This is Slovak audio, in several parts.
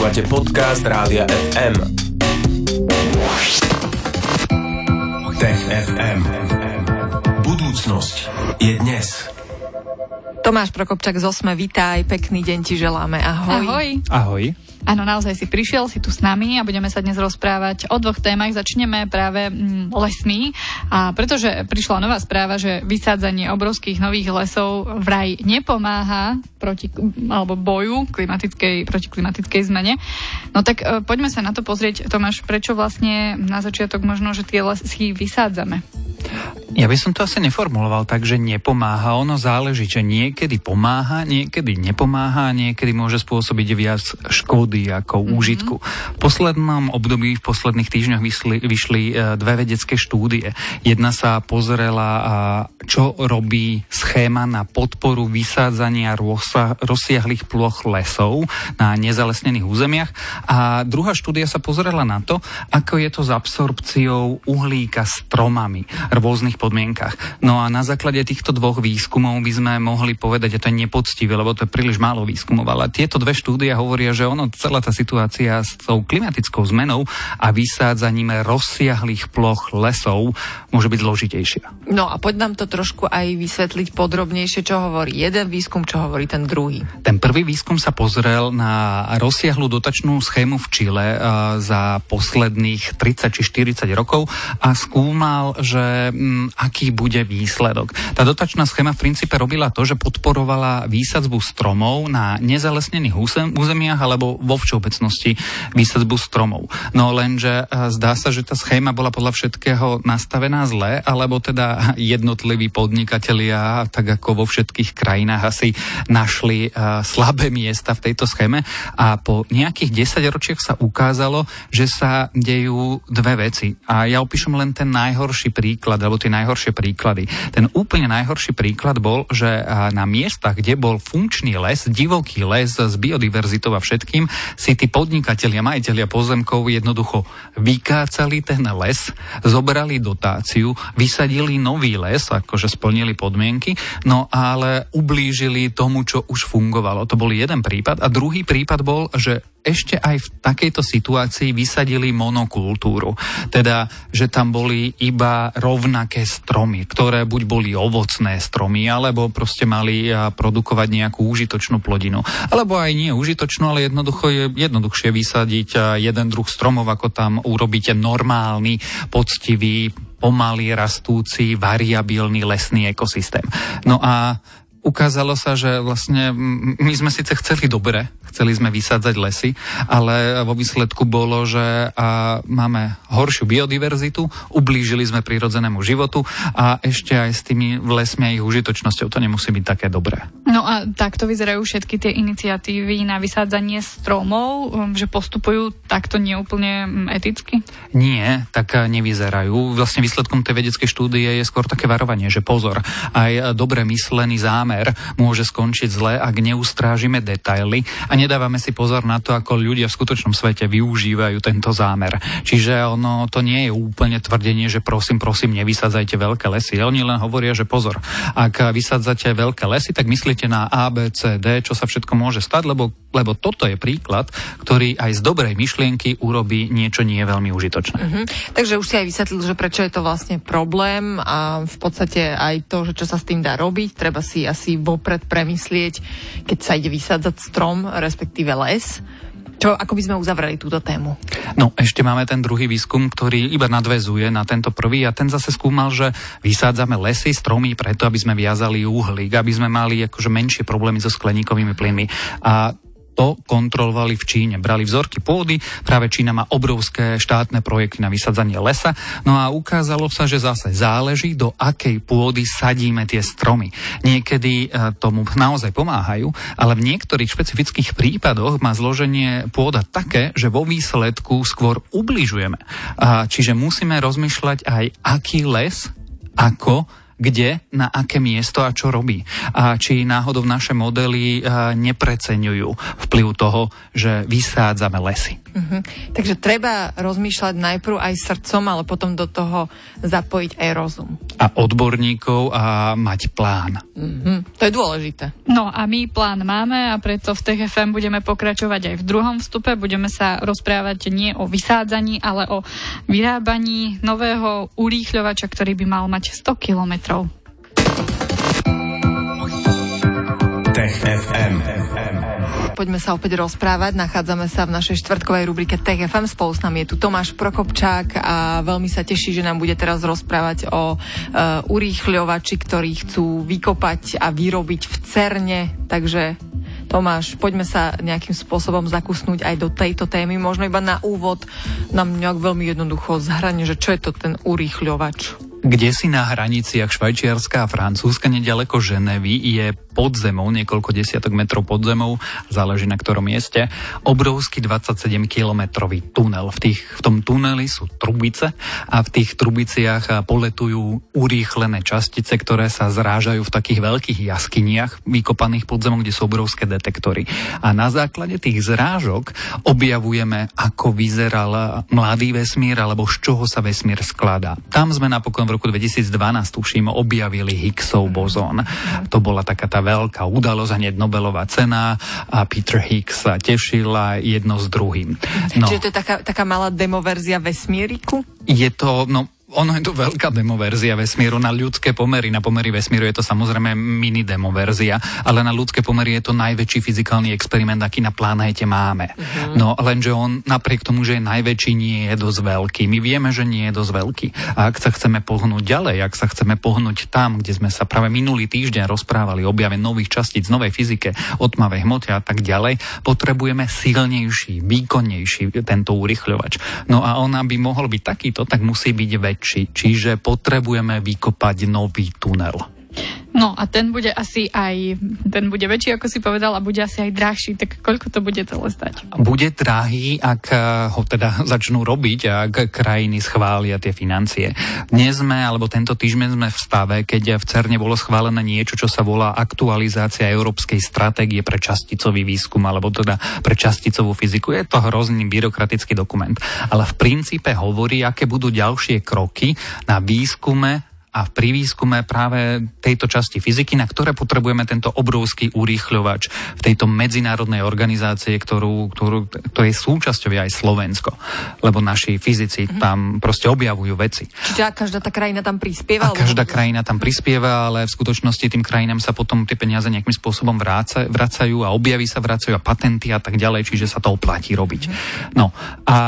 Počúvate podcast Rádia FM. Tech FM. Budúcnosť je dnes. Tomáš Prokopčak z Osme, vítaj, pekný deň ti želáme, ahoj. Ahoj. Ahoj. Áno, naozaj si prišiel, si tu s nami a budeme sa dnes rozprávať o dvoch témach. Začneme práve mm, lesmi a pretože prišla nová správa, že vysádzanie obrovských nových lesov vraj nepomáha proti, alebo boju klimatickej, proti klimatickej zmene. No tak e, poďme sa na to pozrieť, Tomáš, prečo vlastne na začiatok možno, že tie lesy vysádzame? Ja by som to asi neformuloval tak, že nepomáha. Ono záleží, že niekedy pomáha, niekedy nepomáha, niekedy môže spôsobiť viac škody ako mm-hmm. úžitku. V poslednom období, v posledných týždňoch vyšli, vyšli e, dve vedecké štúdie. Jedna sa pozrela, čo robí schéma na podporu vysádzania rozsa, rozsiahlých ploch lesov na nezalesnených územiach a druhá štúdia sa pozrela na to, ako je to s absorpciou uhlíka stromami rôznych podmienkach. No a na základe týchto dvoch výskumov by sme mohli povedať, že to je nepoctivé, lebo to je príliš málo výskumov, ale tieto dve štúdie hovoria, že ono, celá tá situácia s tou klimatickou zmenou a vysádzaním rozsiahlých ploch lesov môže byť zložitejšia. No a poď nám to trošku aj vysvetliť podrobnejšie, čo hovorí jeden výskum, čo hovorí ten druhý. Ten prvý výskum sa pozrel na rozsiahlu dotačnú schému v Čile uh, za posledných 30 či 40 rokov a skúmal, že m, aký bude výsledok. Tá dotačná schéma v princípe robila to, že podporovala výsadzbu stromov na nezalesnených územiach alebo vo všeobecnosti výsadzbu stromov. No lenže e, zdá sa, že tá schéma bola podľa všetkého nastavená zle, alebo teda jednotliví podnikatelia, tak ako vo všetkých krajinách asi našli uh, slabé miesta v tejto schéme a po nejakých desaťročiach sa ukázalo, že sa dejú dve veci. A ja opíšem len ten najhorší príklad alebo tie najhoršie príklady. Ten úplne najhorší príklad bol, že na miestach, kde bol funkčný les, divoký les s biodiverzitou a všetkým, si tí podnikatelia, majiteľia pozemkov jednoducho vykácali ten les, zobrali dotáciu, vysadili nový les, akože splnili podmienky, no ale ublížili tomu, čo už fungovalo. To bol jeden prípad. A druhý prípad bol, že ešte aj v takejto situácii vysadili monokultúru. Teda, že tam boli iba rovnaké stromy, ktoré buď boli ovocné stromy, alebo proste mali produkovať nejakú užitočnú plodinu. Alebo aj nie užitočnú, ale jednoducho je jednoduchšie vysadiť jeden druh stromov, ako tam urobíte normálny, poctivý, pomaly rastúci, variabilný lesný ekosystém. No a ukázalo sa, že vlastne my sme síce chceli dobre, chceli sme vysádzať lesy, ale vo výsledku bolo, že a máme horšiu biodiverzitu, ublížili sme prírodzenému životu a ešte aj s tými lesmi a ich užitočnosťou to nemusí byť také dobré. No a takto vyzerajú všetky tie iniciatívy na vysádzanie stromov, um, že postupujú takto neúplne mm, eticky? Nie, tak nevyzerajú. Vlastne výsledkom tej vedeckej štúdie je skôr také varovanie, že pozor, aj dobre myslený zámer môže skončiť zle, ak neustrážime detaily a nedávame si pozor na to, ako ľudia v skutočnom svete využívajú tento zámer. Čiže ono to nie je úplne tvrdenie, že prosím, prosím, nevysadzajte veľké lesy. Oni len hovoria, že pozor, ak vysadzate veľké lesy, tak myslíte na A, B, C, D, čo sa všetko môže stať, lebo, lebo toto je príklad, ktorý aj z dobrej myšlienky urobí niečo nie veľmi užitočné. Uh-huh. Takže už si aj vysvetlil, že prečo je to vlastne problém a v podstate aj to, že čo sa s tým dá robiť, treba si asi vopred premyslieť, keď sa ide vysádzať strom, respektíve les. Čo, ako by sme uzavreli túto tému? No, ešte máme ten druhý výskum, ktorý iba nadvezuje na tento prvý a ten zase skúmal, že vysádzame lesy, stromy preto, aby sme viazali uhlík, aby sme mali akože menšie problémy so skleníkovými plynmi. A to kontrolovali v Číne. Brali vzorky pôdy, práve Čína má obrovské štátne projekty na vysadzanie lesa, no a ukázalo sa, že zase záleží, do akej pôdy sadíme tie stromy. Niekedy e, tomu naozaj pomáhajú, ale v niektorých špecifických prípadoch má zloženie pôda také, že vo výsledku skôr ubližujeme. Čiže musíme rozmýšľať aj, aký les, ako kde, na aké miesto a čo robí. A či náhodou naše modely eh, nepreceňujú vplyv toho, že vysádzame lesy. Uh-huh. Takže treba rozmýšľať najprv aj srdcom, ale potom do toho zapojiť aj rozum. A odborníkov a mať plán. Uh-huh. To je dôležité. No a my plán máme a preto v TFM budeme pokračovať aj v druhom vstupe. Budeme sa rozprávať nie o vysádzaní, ale o vyrábaní nového urýchľovača, ktorý by mal mať 100 kilometrov. Tech FM. Poďme sa opäť rozprávať. Nachádzame sa v našej štvrtkovej rubrike Tech FM. Spolu s nami je tu Tomáš Prokopčák a veľmi sa teší, že nám bude teraz rozprávať o uh, urýchľovači, ktorí chcú vykopať a vyrobiť v CERNE. Takže Tomáš, poďme sa nejakým spôsobom zakusnúť aj do tejto témy. Možno iba na úvod nám nejak veľmi jednoducho zhranie, že čo je to ten urýchľovač kde si na hraniciach Švajčiarska a Francúzska, nedaleko Ženevy, je pod zemou, niekoľko desiatok metrov pod zemou, záleží na ktorom mieste, obrovský 27-kilometrový tunel. V, tých, v tom tuneli sú trubice a v tých trubiciach poletujú urýchlené častice, ktoré sa zrážajú v takých veľkých jaskyniach vykopaných pod zemou, kde sú obrovské detektory. A na základe tých zrážok objavujeme, ako vyzeral mladý vesmír alebo z čoho sa vesmír skladá. Tam sme napokon v roku 2012, tuším, objavili Higgsov bozón. To bola taká tá veľká udalosť, hneď Nobelová cena a Peter Higgs sa tešil a jedno s druhým. No. Čiže to je taká, taká malá demoverzia vesmíriku? Je to, no ono je to veľká demoverzia vesmíru. Na ľudské pomery, na pomery vesmíru je to samozrejme mini demoverzia, ale na ľudské pomery je to najväčší fyzikálny experiment, aký na planéte máme. Uh-huh. No lenže on napriek tomu, že je najväčší, nie je dosť veľký. My vieme, že nie je dosť veľký. A ak sa chceme pohnúť ďalej, ak sa chceme pohnúť tam, kde sme sa práve minulý týždeň rozprávali o objave nových častíc, novej fyzike, o tmavej hmote a tak ďalej, potrebujeme silnejší, výkonnejší tento urychľovač. No a on, aby mohol byť takýto, tak musí byť väčší väčší, čiže potrebujeme vykopať nový tunel. No a ten bude asi aj, ten bude väčší, ako si povedal, a bude asi aj drahší, tak koľko to bude celé stať? Bude drahý, ak eh, ho teda začnú robiť a ak krajiny schvália tie financie. Dnes sme, alebo tento týždeň sme v stave, keď v CERNE bolo schválené niečo, čo sa volá aktualizácia európskej stratégie pre časticový výskum, alebo teda pre časticovú fyziku. Je to hrozný byrokratický dokument, ale v princípe hovorí, aké budú ďalšie kroky na výskume a pri výskume práve tejto časti fyziky, na ktoré potrebujeme tento obrovský urýchľovač v tejto medzinárodnej organizácie, ktorú, ktorú, ktorej súčasťou je aj Slovensko. Lebo naši fyzici mm-hmm. tam proste objavujú veci. Čiže každá tá krajina tam prispieva? A každá krajina tam prispieva, ale v skutočnosti tým krajinám sa potom tie peniaze nejakým spôsobom vráca, vracajú a objaví sa vracajú a patenty a tak ďalej, čiže sa to oplatí robiť. Mm-hmm. No a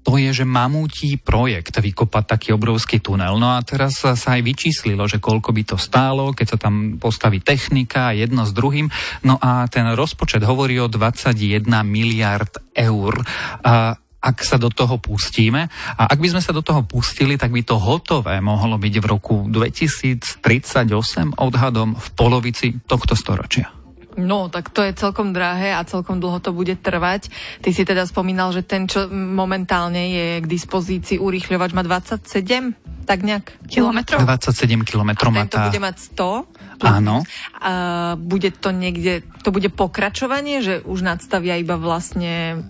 to je, že mamúti projekt vykopať taký obrovský tunel. No a teraz sa aj vyčíslilo, že koľko by to stálo, keď sa tam postaví technika jedno s druhým. No a ten rozpočet hovorí o 21 miliard eur. A ak sa do toho pustíme. A ak by sme sa do toho pustili, tak by to hotové mohlo byť v roku 2038 odhadom v polovici tohto storočia. No, tak to je celkom drahé a celkom dlho to bude trvať. Ty si teda spomínal, že ten, čo momentálne je k dispozícii urýchľovač, má 27, tak nejak kilometrov? 27 kilometrov má tá... bude mať 100? Áno. A bude to niekde, to bude pokračovanie, že už nadstavia iba vlastne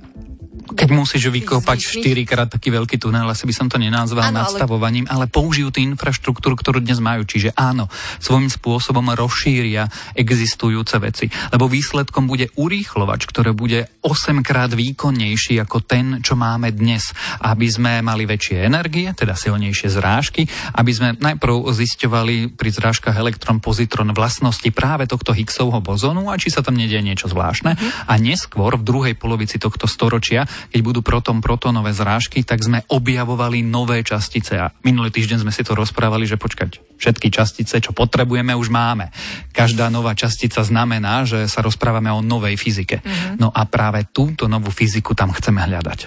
keď musíš vykopať 4 krát taký veľký tunel, asi by som to nenazval áno, nadstavovaním, ale... ale použijú tú infraštruktúru, ktorú dnes majú. Čiže áno, svojím spôsobom rozšíria existujúce veci. Lebo výsledkom bude urýchlovač, ktoré bude 8 krát výkonnejší ako ten, čo máme dnes. Aby sme mali väčšie energie, teda silnejšie zrážky, aby sme najprv zisťovali pri zrážkach elektron, pozitron vlastnosti práve tohto Higgsovho bozónu a či sa tam nedie niečo zvláštne. Mm. A neskôr v druhej polovici tohto storočia keď budú proton protonové zrážky, tak sme objavovali nové častice. A minulý týždeň sme si to rozprávali, že počkať, všetky častice, čo potrebujeme, už máme. Každá nová častica znamená, že sa rozprávame o novej fyzike. Mm-hmm. No a práve túto novú fyziku tam chceme hľadať.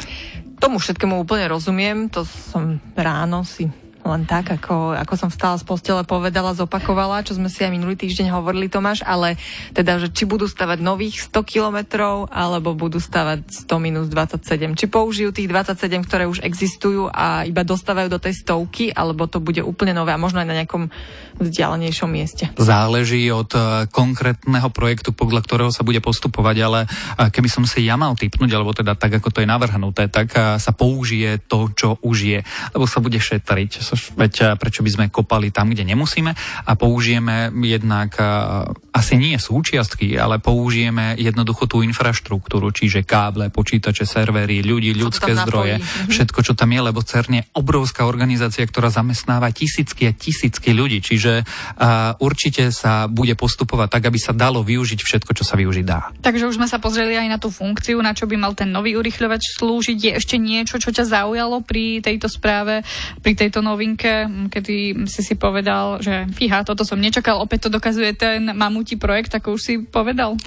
Tomu všetkému úplne rozumiem, to som ráno si len tak, ako, ako som vstala z postele, povedala, zopakovala, čo sme si aj minulý týždeň hovorili, Tomáš, ale teda, že či budú stavať nových 100 kilometrov, alebo budú stavať 100 minus 27. Či použijú tých 27, ktoré už existujú a iba dostávajú do tej stovky, alebo to bude úplne nové a možno aj na nejakom vzdialenejšom mieste. Záleží od e, konkrétneho projektu, podľa ktorého sa bude postupovať, ale e, keby som si ja mal typnúť, alebo teda tak, ako to je navrhnuté, tak e, sa použije to, čo už je, lebo sa bude šetriť veď prečo by sme kopali tam, kde nemusíme a použijeme jednak asi nie súčiastky, ale použijeme jednoducho tú infraštruktúru, čiže káble, počítače, servery, ľudí, ľudské zdroje. Mhm. všetko, čo tam je, lebo CERN je obrovská organizácia, ktorá zamestnáva tisícky a tisícky ľudí, čiže uh, určite sa bude postupovať tak, aby sa dalo využiť všetko, čo sa využiť dá. Takže už sme sa pozreli aj na tú funkciu, na čo by mal ten nový urychľovač slúžiť. Je ešte niečo, čo ťa zaujalo pri tejto správe, pri tejto novinke, kedy si si povedal, že fíha, toto som nečakal, opäť to dokazuje ten mamutí projekt, ako už si povedal?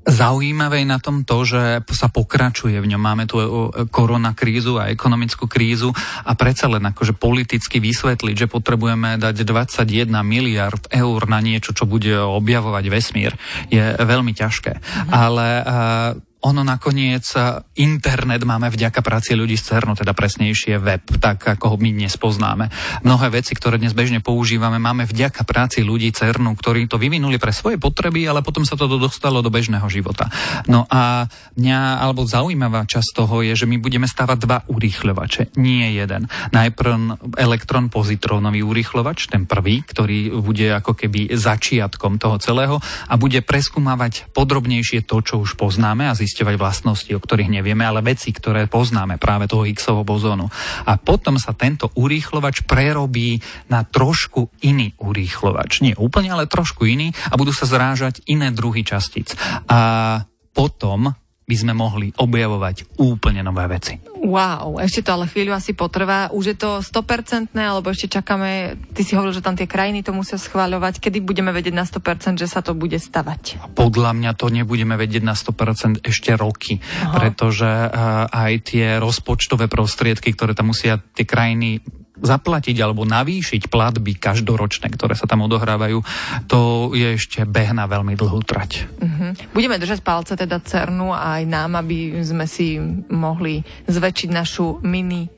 Zaujímavé je na tom to, že sa pokračuje v ňom. Máme tu e, korona krízu a ekonomickú krízu a predsa len akože politicky vysvetliť, že potrebujeme dať 21 miliard eur na niečo, čo bude objavovať vesmír, je veľmi ťažké. Mhm. Ale uh, ono nakoniec e, internet máme vďaka práci ľudí z CERNu, teda presnejšie web, tak ako ho my dnes poznáme. Mnohé veci, ktoré dnes bežne používame, máme vďaka práci ľudí CERNu, ktorí to vyvinuli pre svoje potreby, ale potom sa to dostalo do bežného života. No a mňa, alebo zaujímavá časť toho je, že my budeme stavať dva urýchľovače, nie jeden. Najprv elektron pozitrónový urýchľovač, ten prvý, ktorý bude ako keby začiatkom toho celého a bude preskúmavať podrobnejšie to, čo už poznáme a zisťovať vlastnosti, o ktorých nevieme, ale veci, ktoré poznáme práve toho Higgsovho bozónu. A potom sa tento urýchlovač prerobí na trošku iný urýchlovač. Nie úplne, ale trošku iný a budú sa zrážať iné druhy častíc. A potom by sme mohli objavovať úplne nové veci. Wow, ešte to ale chvíľu asi potrvá. Už je to 100% alebo ešte čakáme, ty si hovoril, že tam tie krajiny to musia schváľovať. Kedy budeme vedieť na 100%, že sa to bude stavať? Podľa mňa to nebudeme vedieť na 100% ešte roky, Aha. pretože uh, aj tie rozpočtové prostriedky, ktoré tam musia tie krajiny zaplatiť alebo navýšiť platby každoročné, ktoré sa tam odohrávajú, to je ešte beh na veľmi dlhú trať. Uh-huh. Budeme držať palce teda CERNu aj nám, aby sme si mohli zväčšiť našu mini e,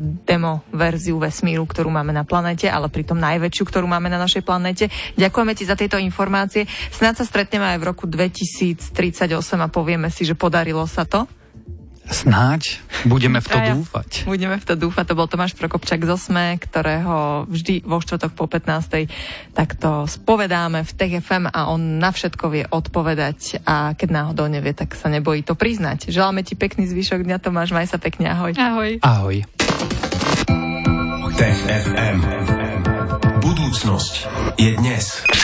demo verziu vesmíru, ktorú máme na planete, ale pritom najväčšiu, ktorú máme na našej planete. Ďakujeme ti za tieto informácie. Snáď sa stretneme aj v roku 2038 a povieme si, že podarilo sa to. Snáď budeme v to ja, dúfať. Budeme v to dúfať. To bol Tomáš Prokopčak z Osme, ktorého vždy vo štvrtok po 15. takto spovedáme v TFM a on na všetko vie odpovedať a keď náhodou nevie, tak sa nebojí to priznať. Želáme ti pekný zvyšok dňa, Tomáš, maj sa pekne, ahoj. Ahoj. Ahoj. Tech FM. Budúcnosť je dnes.